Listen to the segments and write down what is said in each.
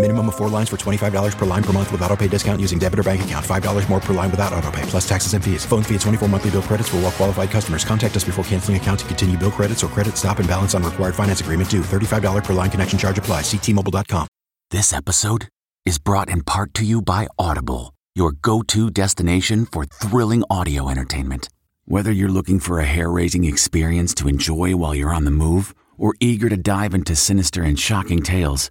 Minimum of four lines for $25 per line per month with auto pay discount using debit or bank account. $5 more per line without auto pay, plus taxes and fees. Phone fee at 24 monthly bill credits for all well qualified customers. Contact us before canceling account to continue bill credits or credit stop and balance on required finance agreement due. $35 per line connection charge apply. Ctmobile.com. This episode is brought in part to you by Audible, your go-to destination for thrilling audio entertainment. Whether you're looking for a hair-raising experience to enjoy while you're on the move or eager to dive into sinister and shocking tales,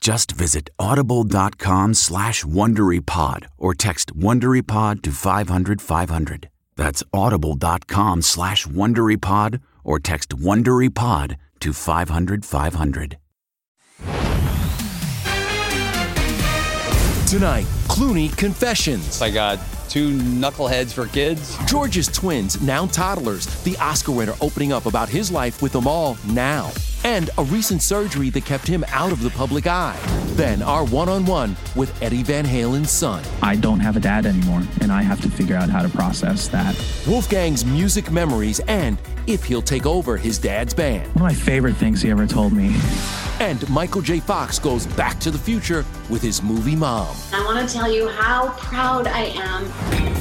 Just visit audible.com slash WonderyPod or text WonderyPod to 500, 500. That's audible.com slash WonderyPod or text WonderyPod to 500, 500. Tonight, Clooney Confessions. I got two knuckleheads for kids. George's twins, now toddlers, the Oscar winner opening up about his life with them all now. And a recent surgery that kept him out of the public eye. Then our one on one with Eddie Van Halen's son. I don't have a dad anymore, and I have to figure out how to process that. Wolfgang's music memories and if he'll take over his dad's band. One of my favorite things he ever told me. And Michael J. Fox goes back to the future with his movie Mom. I want to tell you how proud I am.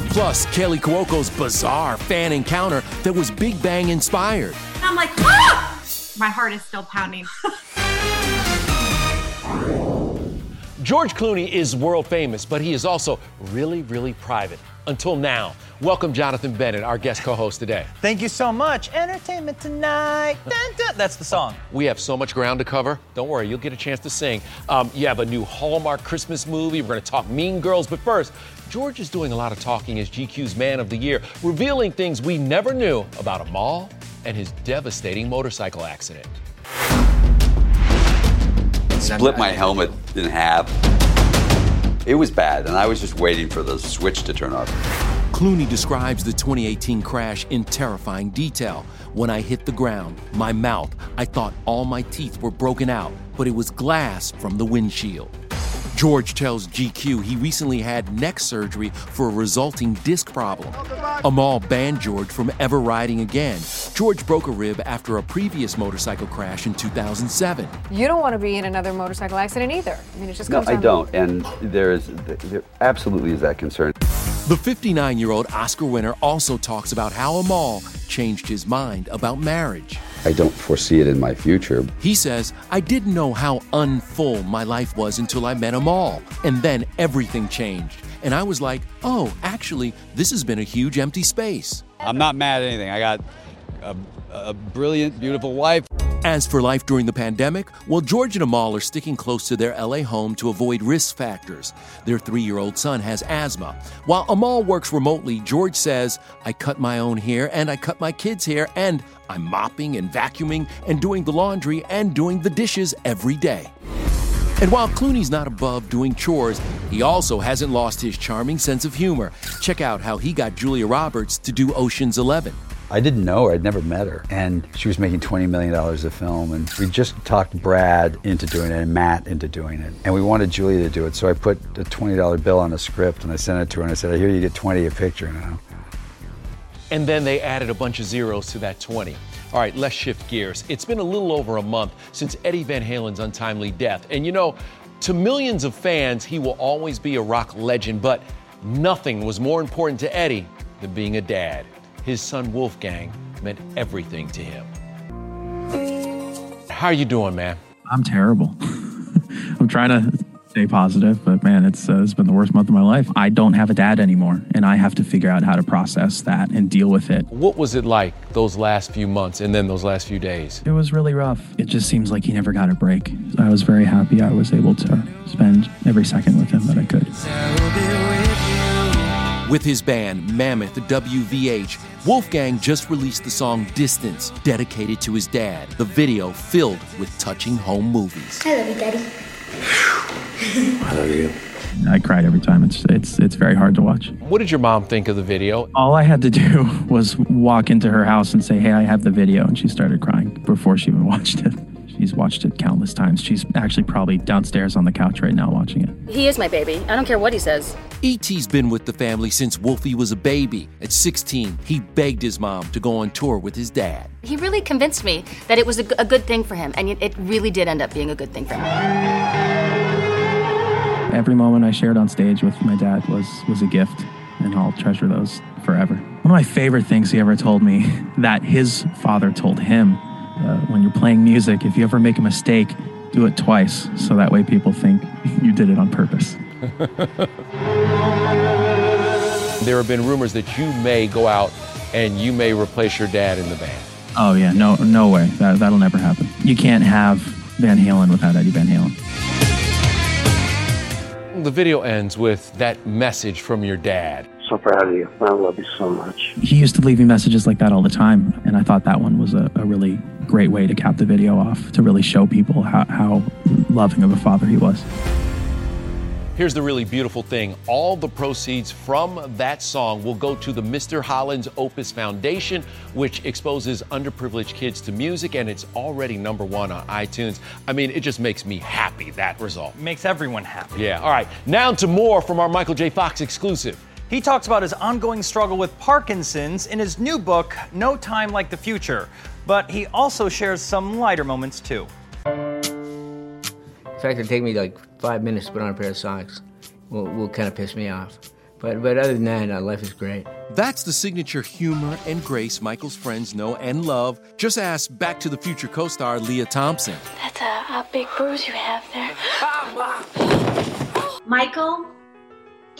Plus, Kaley Cuoco's bizarre fan encounter that was Big Bang inspired. I'm like, ah! My heart is still pounding. George Clooney is world famous, but he is also really, really private. Until now. Welcome, Jonathan Bennett, our guest co host today. Thank you so much. Entertainment tonight. Dun, dun. That's the song. We have so much ground to cover. Don't worry, you'll get a chance to sing. Um, you have a new Hallmark Christmas movie. We're going to talk Mean Girls. But first, George is doing a lot of talking as GQ's Man of the Year, revealing things we never knew about Amal and his devastating motorcycle accident. Split my helmet in half. It was bad, and I was just waiting for the switch to turn off. Clooney describes the 2018 crash in terrifying detail. When I hit the ground, my mouth, I thought all my teeth were broken out, but it was glass from the windshield. George tells GQ he recently had neck surgery for a resulting disc problem. Amal banned George from ever riding again. George broke a rib after a previous motorcycle crash in 2007. You don't want to be in another motorcycle accident either. I mean, it just No, comes I down- don't, and there's there absolutely is that concern. The 59 year old Oscar winner also talks about how Amal changed his mind about marriage. I don't foresee it in my future. He says, I didn't know how unfull my life was until I met them all. And then everything changed. And I was like, oh, actually, this has been a huge empty space. I'm not mad at anything. I got a, a brilliant, beautiful wife. As for life during the pandemic, well, George and Amal are sticking close to their LA home to avoid risk factors. Their three year old son has asthma. While Amal works remotely, George says, I cut my own hair and I cut my kids' hair, and I'm mopping and vacuuming and doing the laundry and doing the dishes every day. And while Clooney's not above doing chores, he also hasn't lost his charming sense of humor. Check out how he got Julia Roberts to do Ocean's Eleven. I didn't know her, I'd never met her. And she was making $20 million a film. And we just talked Brad into doing it and Matt into doing it. And we wanted Julia to do it. So I put a $20 bill on a script and I sent it to her and I said, I hear you get 20 a picture now. And then they added a bunch of zeros to that 20. All right, let's shift gears. It's been a little over a month since Eddie Van Halen's untimely death. And you know, to millions of fans, he will always be a rock legend, but nothing was more important to Eddie than being a dad. His son Wolfgang meant everything to him. How are you doing, man? I'm terrible. I'm trying to stay positive, but man, it's uh, it's been the worst month of my life. I don't have a dad anymore, and I have to figure out how to process that and deal with it. What was it like those last few months and then those last few days? It was really rough. It just seems like he never got a break. I was very happy I was able to spend every second with him that I could. With his band, Mammoth WVH, Wolfgang just released the song Distance, dedicated to his dad. The video filled with touching home movies. I love you, Daddy. I love you. I cried every time. It's it's it's very hard to watch. What did your mom think of the video? All I had to do was walk into her house and say, "Hey, I have the video," and she started crying before she even watched it. She's watched it countless times. She's actually probably downstairs on the couch right now watching it. He is my baby. I don't care what he says. E.T.'s been with the family since Wolfie was a baby. At 16, he begged his mom to go on tour with his dad. He really convinced me that it was a, g- a good thing for him, and it, it really did end up being a good thing for him. Every moment I shared on stage with my dad was was a gift, and I'll treasure those forever. One of my favorite things he ever told me that his father told him uh, when you're playing music, if you ever make a mistake, do it twice, so that way people think you did it on purpose. There have been rumors that you may go out and you may replace your dad in the band. Oh yeah, no, no way. That that'll never happen. You can't have Van Halen without Eddie Van Halen. The video ends with that message from your dad. So proud of you. I love you so much. He used to leave me messages like that all the time, and I thought that one was a, a really great way to cap the video off to really show people how, how loving of a father he was. Here's the really beautiful thing all the proceeds from that song will go to the Mr. Holland's Opus Foundation, which exposes underprivileged kids to music, and it's already number one on iTunes. I mean, it just makes me happy, that result. Makes everyone happy. Yeah, all right. Now to more from our Michael J. Fox exclusive. He talks about his ongoing struggle with Parkinson's in his new book, No Time Like the Future. But he also shares some lighter moments too. The fact it'd take me like five minutes to put on a pair of socks will, will kind of piss me off. But, but other than that, uh, life is great. That's the signature humor and grace Michael's friends know and love. Just ask Back to the Future co star Lea Thompson. That's a, a big bruise you have there. Michael,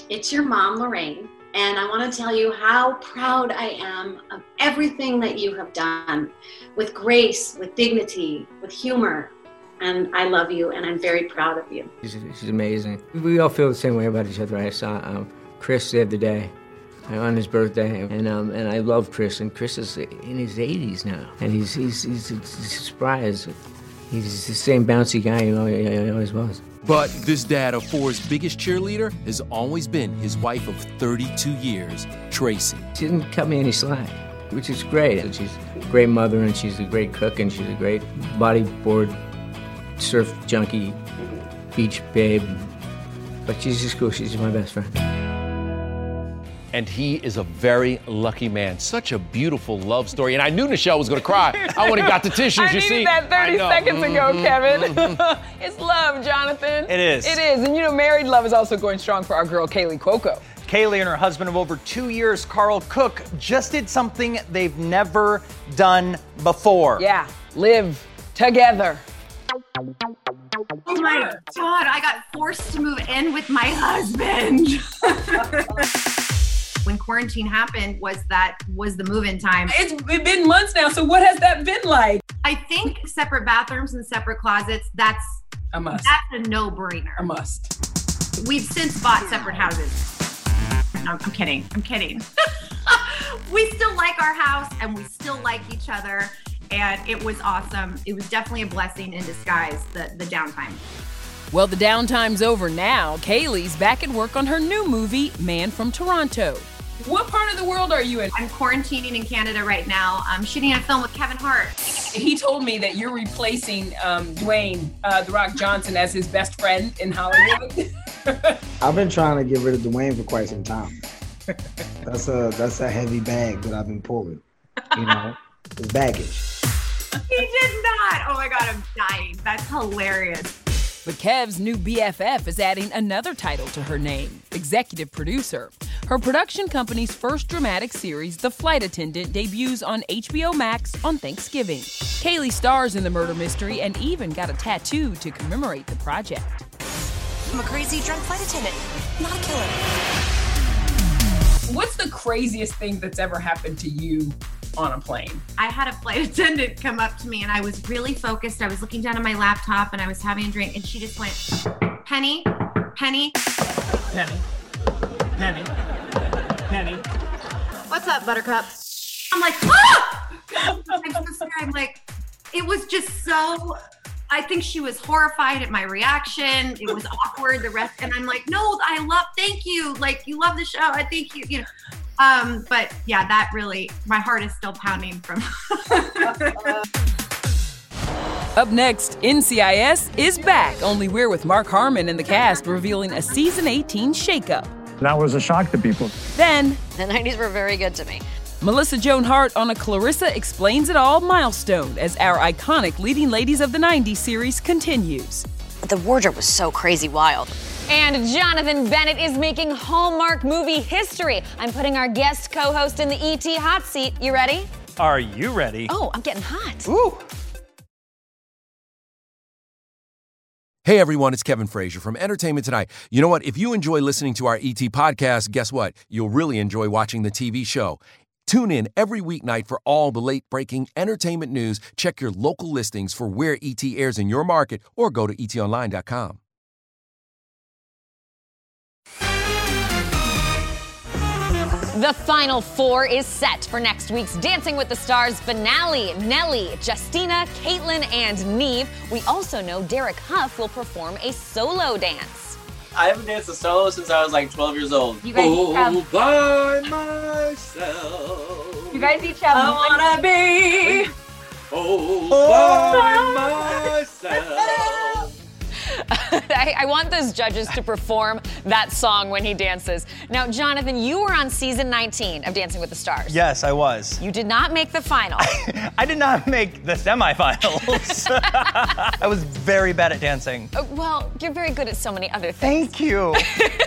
it's your mom, Lorraine, and I want to tell you how proud I am of everything that you have done with grace, with dignity, with humor. And I love you, and I'm very proud of you. She's, she's amazing. We all feel the same way about each other. I saw um, Chris the other day uh, on his birthday, and um, and I love Chris. And Chris is in his 80s now, and he's he's he's, he's surprised. He's the same bouncy guy he always was. But this dad of four's biggest cheerleader has always been his wife of 32 years, Tracy. She didn't cut me any slack, which is great. And she's a great mother, and she's a great cook, and she's a great bodyboard surf junkie, beach babe. But she's just cool. She's my best friend. And he is a very lucky man. Such a beautiful love story. And I knew Nischelle was going to cry. I would have got the tissues, I you needed see. that 30 I know. seconds ago, Mhm, Kevin. it's love, Jonathan. It is. It is. And you know, married love is also going strong for our girl, Kaley Cuoco. Kaley and her husband of over two years, Karl Cook, just did something they've never done before. Yeah, live together. Oh my god, I got forced to move in with my husband. when quarantine happened was that was the move-in time. It's been months now, so what has that been like? I think separate bathrooms and separate closets, that's a must. That's a no-brainer. A must. We've since bought separate houses. No, I'm kidding. I'm kidding. we still like our house and we still like each other. And it was awesome. It was definitely a blessing in disguise, the, the downtime. Well, the downtime's over now. Kaley's back at work on her new movie, Man from Toronto. What part of the world are you in? I'm quarantining in Canada right now. I'm shooting a film with Kevin Hart. He told me that you're replacing um, Dwayne uh, The Rock Johnson as his best friend in Hollywood. I've been trying to get rid of Dwayne for quite some time. That's a that's a heavy bag that I've been pulling. You know, it's baggage. He did not. Oh my god, I'm dying. That's hilarious. But Kev's new BFF is adding another title to her name executive producer. Her production company's first dramatic series, The Flight Attendant, debuts on HBO Max on Thanksgiving. Kaley stars in the murder mystery and even got a tattoo to commemorate the project. I'm a crazy drunk flight attendant, not a killer. What's the craziest thing that's ever happened to you on a plane? I had a flight attendant come up to me and I was really focused. I was looking down at my laptop and I was having a drink and she just went, Penny, Penny, Penny. Penny. Penny. what's up, Buttercup? I'm like, ah! I'm so. I'm like, it was just so. I think she was horrified at my reaction. It was awkward. The rest, and I'm like, no, I love. Thank you. Like you love the show. I thank you. You know. Um, but yeah, that really, my heart is still pounding from. Up next, NCIS is back, only we're with Mark Harmon and the cast revealing a season 18 shakeup. That was a shock to people. Then, The 90s were very good to me. Melissa Joan Hart on a Clarissa Explains It All milestone as our iconic Leading Ladies of the 90s series continues. The wardrobe was so crazy wild. And Jonathan Bennett is making Hallmark movie history. I'm putting our guest co host in the ET hot seat. You ready? Are you ready? Oh, I'm getting hot. Ooh. Hey everyone, it's Kevin Frazier from Entertainment Tonight. You know what? If you enjoy listening to our ET podcast, guess what? You'll really enjoy watching the TV show. Tune in every weeknight for all the late breaking entertainment news. Check your local listings for where ET airs in your market or go to etonline.com. The final four is set for next week's Dancing with the Stars finale. Nelly, Justina, Kaitlyn, and Nev. We also know Derek Hough will perform a solo dance. I haven't danced a solo since I was like 12 years old. You guys each have- by myself. You guys each have I one- wanna be all by myself. I, I want those judges to perform that song when he dances. Now, Jonathan, you were on season 19 of Dancing with the Stars. Yes, I was. You did not make the final. I did not make the semifinals. I was very bad at dancing. Uh, well, you're very good at so many other things. Thank you.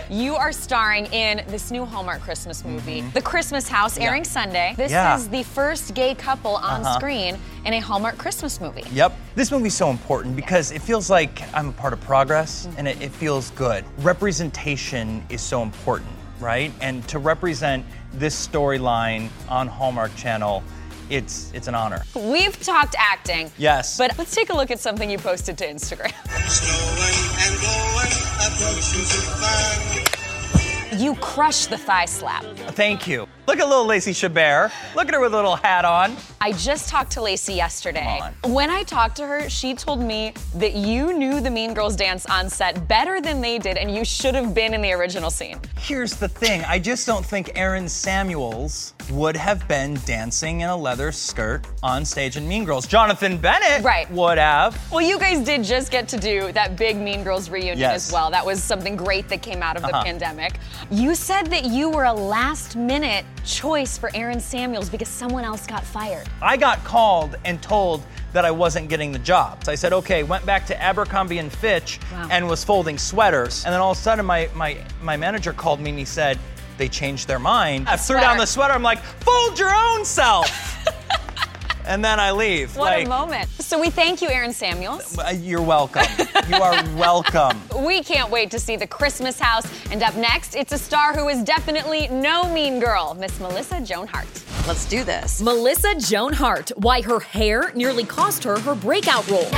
You are starring in this new Hallmark Christmas movie, The Christmas House, Mm-hmm. Yeah. airing Sunday. This Yeah. is the first gay couple on Uh-huh. screen in a Hallmark Christmas movie. Yep. This movie's so important because it feels like I'm a part of progress Mm-hmm. and it, it feels good. Representation is so important, right? And to represent this storyline on Hallmark Channel, it's it's an honor. We've talked acting. Yes. But let's take a look at something you posted to Instagram. You crushed the thigh slap. Thank you. Look at little Lacey Chabert. Look at her with a little hat on. I just talked to Lacey yesterday. When I talked to her, she told me that you knew the Mean Girls dance on set better than they did, and you should have been in the original scene. Here's the thing I just don't think Aaron Samuels would have been dancing in a leather skirt on stage in Mean Girls. Jonathan Bennett Right. would have. Well, you guys did just get to do that big Mean Girls reunion Yes. as well. That was something great that came out of the Uh-huh. pandemic. You said that you were a last minute choice for Aaron Samuels because someone else got fired. I got called and told that I wasn't getting the job. So I said, okay, went back to Abercrombie and Fitch Wow. and was folding sweaters. And then all of a sudden my, my, my manager called me and he said, they changed their mind. I threw down the sweater. I'm like, fold your own self. and then I leave. What like, a moment. So we thank you, Aaron Samuels. uh, You're welcome. you are welcome. We can't wait to see the Christmas house. And up next, it's a star who is definitely no mean girl, Miss Melissa Joan Hart. Let's do this. Melissa Joan Hart, why her hair nearly cost her her breakout role.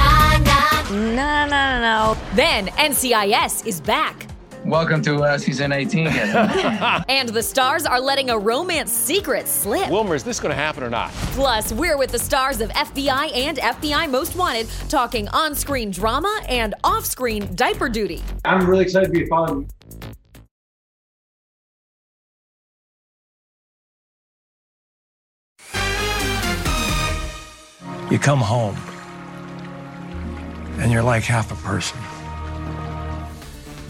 No, no, no, no. Then NCIS is back. Welcome to uh, season 18. and the stars are letting a romance secret slip. Wilmer, is this going to happen or not? Plus, we're with the stars of FBI and FBI Most Wanted talking on screen drama and off screen diaper duty. I'm really excited to be following You come home and you're like half a person.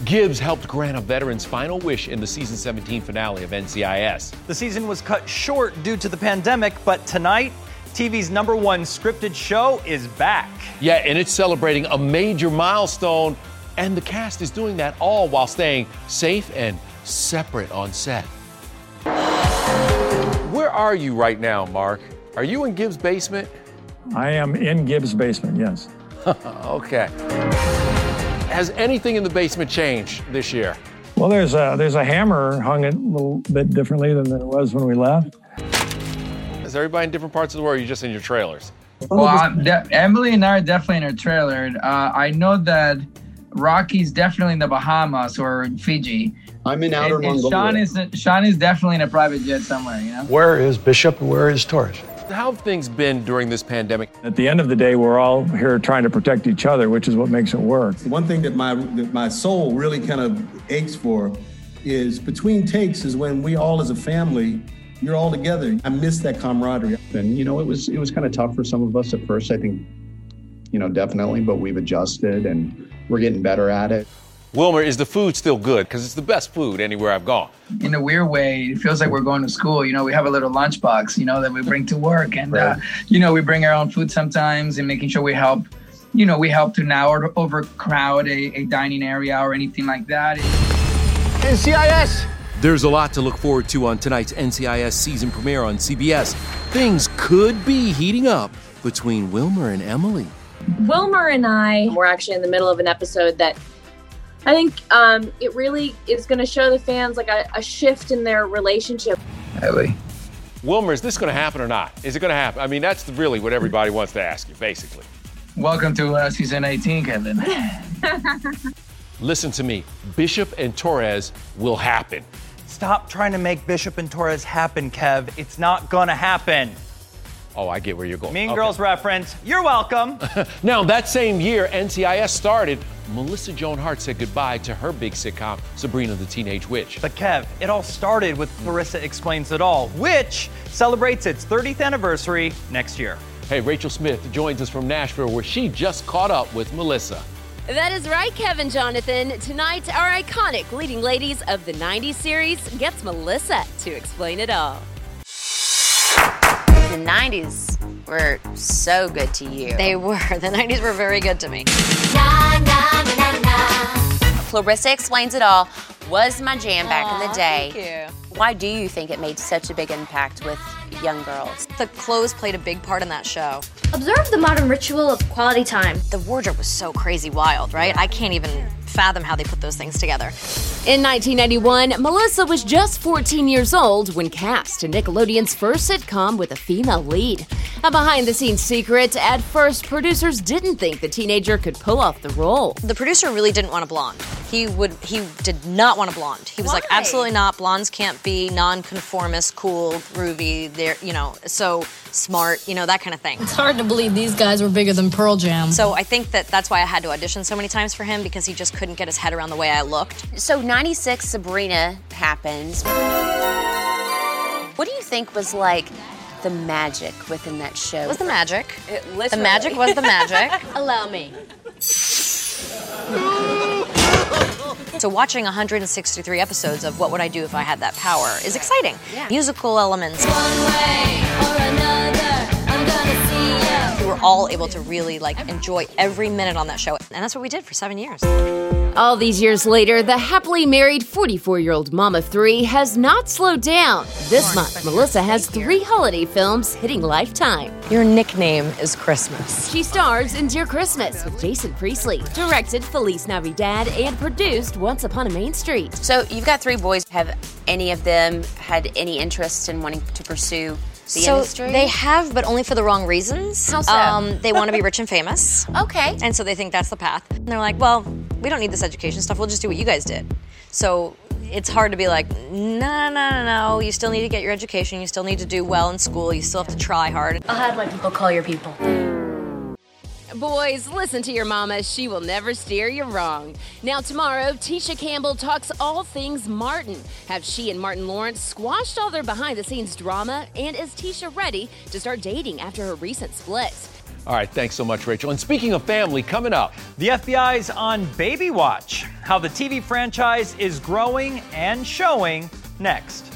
Gibbs helped grant a veteran's final wish in the season 17 finale of NCIS. The season was cut short due to the pandemic, but tonight, TV's number one scripted show is back. Yeah, and it's celebrating a major milestone, and the cast is doing that all while staying safe and separate on set. Where are you right now, Mark? Are you in Gibbs' basement? I am in Gibbs' basement, yes. okay. Has anything in the basement changed this year? Well, there's a there's a hammer hung a little bit differently than it was when we left. Is everybody in different parts of the world? Or are you just in your trailers? Well, I'm de- Emily and I are definitely in her trailer. Uh, I know that Rocky's definitely in the Bahamas or in Fiji. I'm in outer and, and Mongolia. Sean is Sean is definitely in a private jet somewhere. You know. Where is Bishop where is Torres? How have things been during this pandemic? At the end of the day, we're all here trying to protect each other, which is what makes it work. One thing that my that my soul really kind of aches for is between takes is when we all as a family you're all together. I miss that camaraderie. And you know, it was it was kind of tough for some of us at first. I think, you know, definitely, but we've adjusted and we're getting better at it. Wilmer, is the food still good? Because it's the best food anywhere I've gone. In a weird way, it feels like we're going to school. You know, we have a little lunchbox, you know, that we bring to work, and uh, you know, we bring our own food sometimes, and making sure we help. You know, we help to now overcrowd a, a dining area or anything like that. NCIS! There's a lot to look forward to on tonight's NCIS season premiere on CBS. Things could be heating up between Wilmer and Emily. Wilmer and I were actually in the middle of an episode that I think um, it really is going to show the fans like a, a shift in their relationship. Ellie. Wilmer, is this going to happen or not? Is it going to happen? I mean, that's really what everybody wants to ask you, basically. Welcome to uh, season 18, Kevin. Listen to me. Bishop and Torres will happen. Stop trying to make Bishop and Torres happen, Kev. It's not gonna happen. Oh, I get where you're going. Mean Okay. Girls reference. You're welcome. Now, that same year NCIS started, Melissa Joan Hart said goodbye to her big sitcom, Sabrina the Teenage Witch. But Kev, it all started with Clarissa Explains It All, which celebrates its 30th anniversary next year. Hey, Rachel Smith joins us from Nashville, where she just caught up with Melissa. That is right, Kevin Jonathan. Tonight, our iconic leading ladies of the 90s series gets Melissa to explain it all. The 90s were so good to you. They were. The 90s were very good to me. Clarissa Explains It All was my jam back in the day. thank Why do you think it made such a big impact with young girls? The clothes played a big part in that show. Observe the modern ritual of quality time. The wardrobe was so crazy wild, right? I can't even fathom how they put those things together. In 1991, Melissa was just 14 years old when cast in Nickelodeon's first sitcom with a female lead. A behind the scenes secret at first, producers didn't think the teenager could pull off the role. The producer really didn't want a blonde. He would he did not want a blonde. He was like absolutely not. Blondes can't be non-conformist, cool, groovy. They're, you know, so smart, you know, that kind of thing. It's hard to believe these guys were bigger than Pearl Jam. So I think that that's why I had to audition so many times for him because he just couldn't get his head around the way I looked. So 96 Sabrina happens. What do you think was like the magic within that show? Was the magic? Uh, the literally- magic was the magic. Allow me. So watching 163 episodes of What Would I Do If I Had That Power is exciting. Musical elements. We were all able to really like enjoy every minute on that show, and that's what we did for seven years. All these years later, the happily married 44 year old mom of three has not slowed down. This month, Melissa has three holiday films hitting Lifetime. Your nickname is Christmas. She stars in Dear Christmas with Jason Priestley, directed Feliz Navidad, and produced Once Upon a Main Street. So you've got three boys. Have any of them had any interest in wanting to pursue the so industry? they have, but only for the wrong reasons. How so? Um, they want to be rich and famous. Okay. And so they think that's the path. And they're like, well, we don't need this education stuff. We'll just do what you guys did. So it's hard to be like, no, no, no, no. You still need to get your education. You still need to do well in school. You still have to try hard. I'll have my people call your people. Boys, listen to your mama. She will never steer you wrong. Now, tomorrow, Tisha Campbell talks all things Martin. Have she and Martin Lawrence squashed all their behind the scenes drama? And is Tisha ready to start dating after her recent split? All right, thanks so much, Rachel. And speaking of family, coming up, The FBI's on Baby Watch. How the TV franchise is growing and showing next.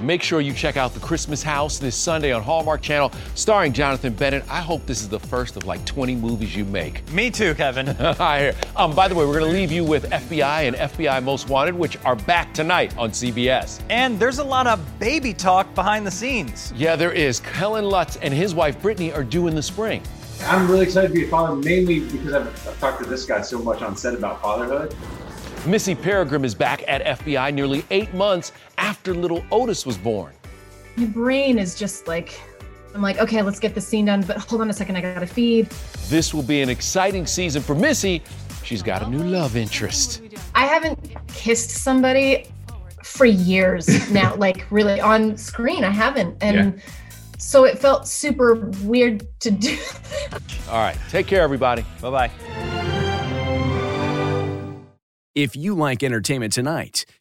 Make sure you check out The Christmas House this Sunday on Hallmark Channel, starring Jonathan Bennett. I hope this is the first of like 20 movies you make. Me too, Kevin. I hear. Um, by the way, we're going to leave you with FBI and FBI Most Wanted, which are back tonight on CBS. And there's a lot of baby talk behind the scenes. Yeah, there is. Kellen Lutz and his wife Brittany are due in the spring. I'm really excited to be a father, mainly because I've, I've talked to this guy so much on set about fatherhood. Missy Peregrym is back at FBI nearly eight months after little Otis was born. My brain is just like, I'm like, okay, let's get the scene done, but hold on a second, I gotta feed. This will be an exciting season for Missy. She's got a new love interest. I haven't kissed somebody for years now, like really on screen. I haven't. And so it felt super weird to do. All right, take care, everybody. Bye bye. If you like entertainment tonight,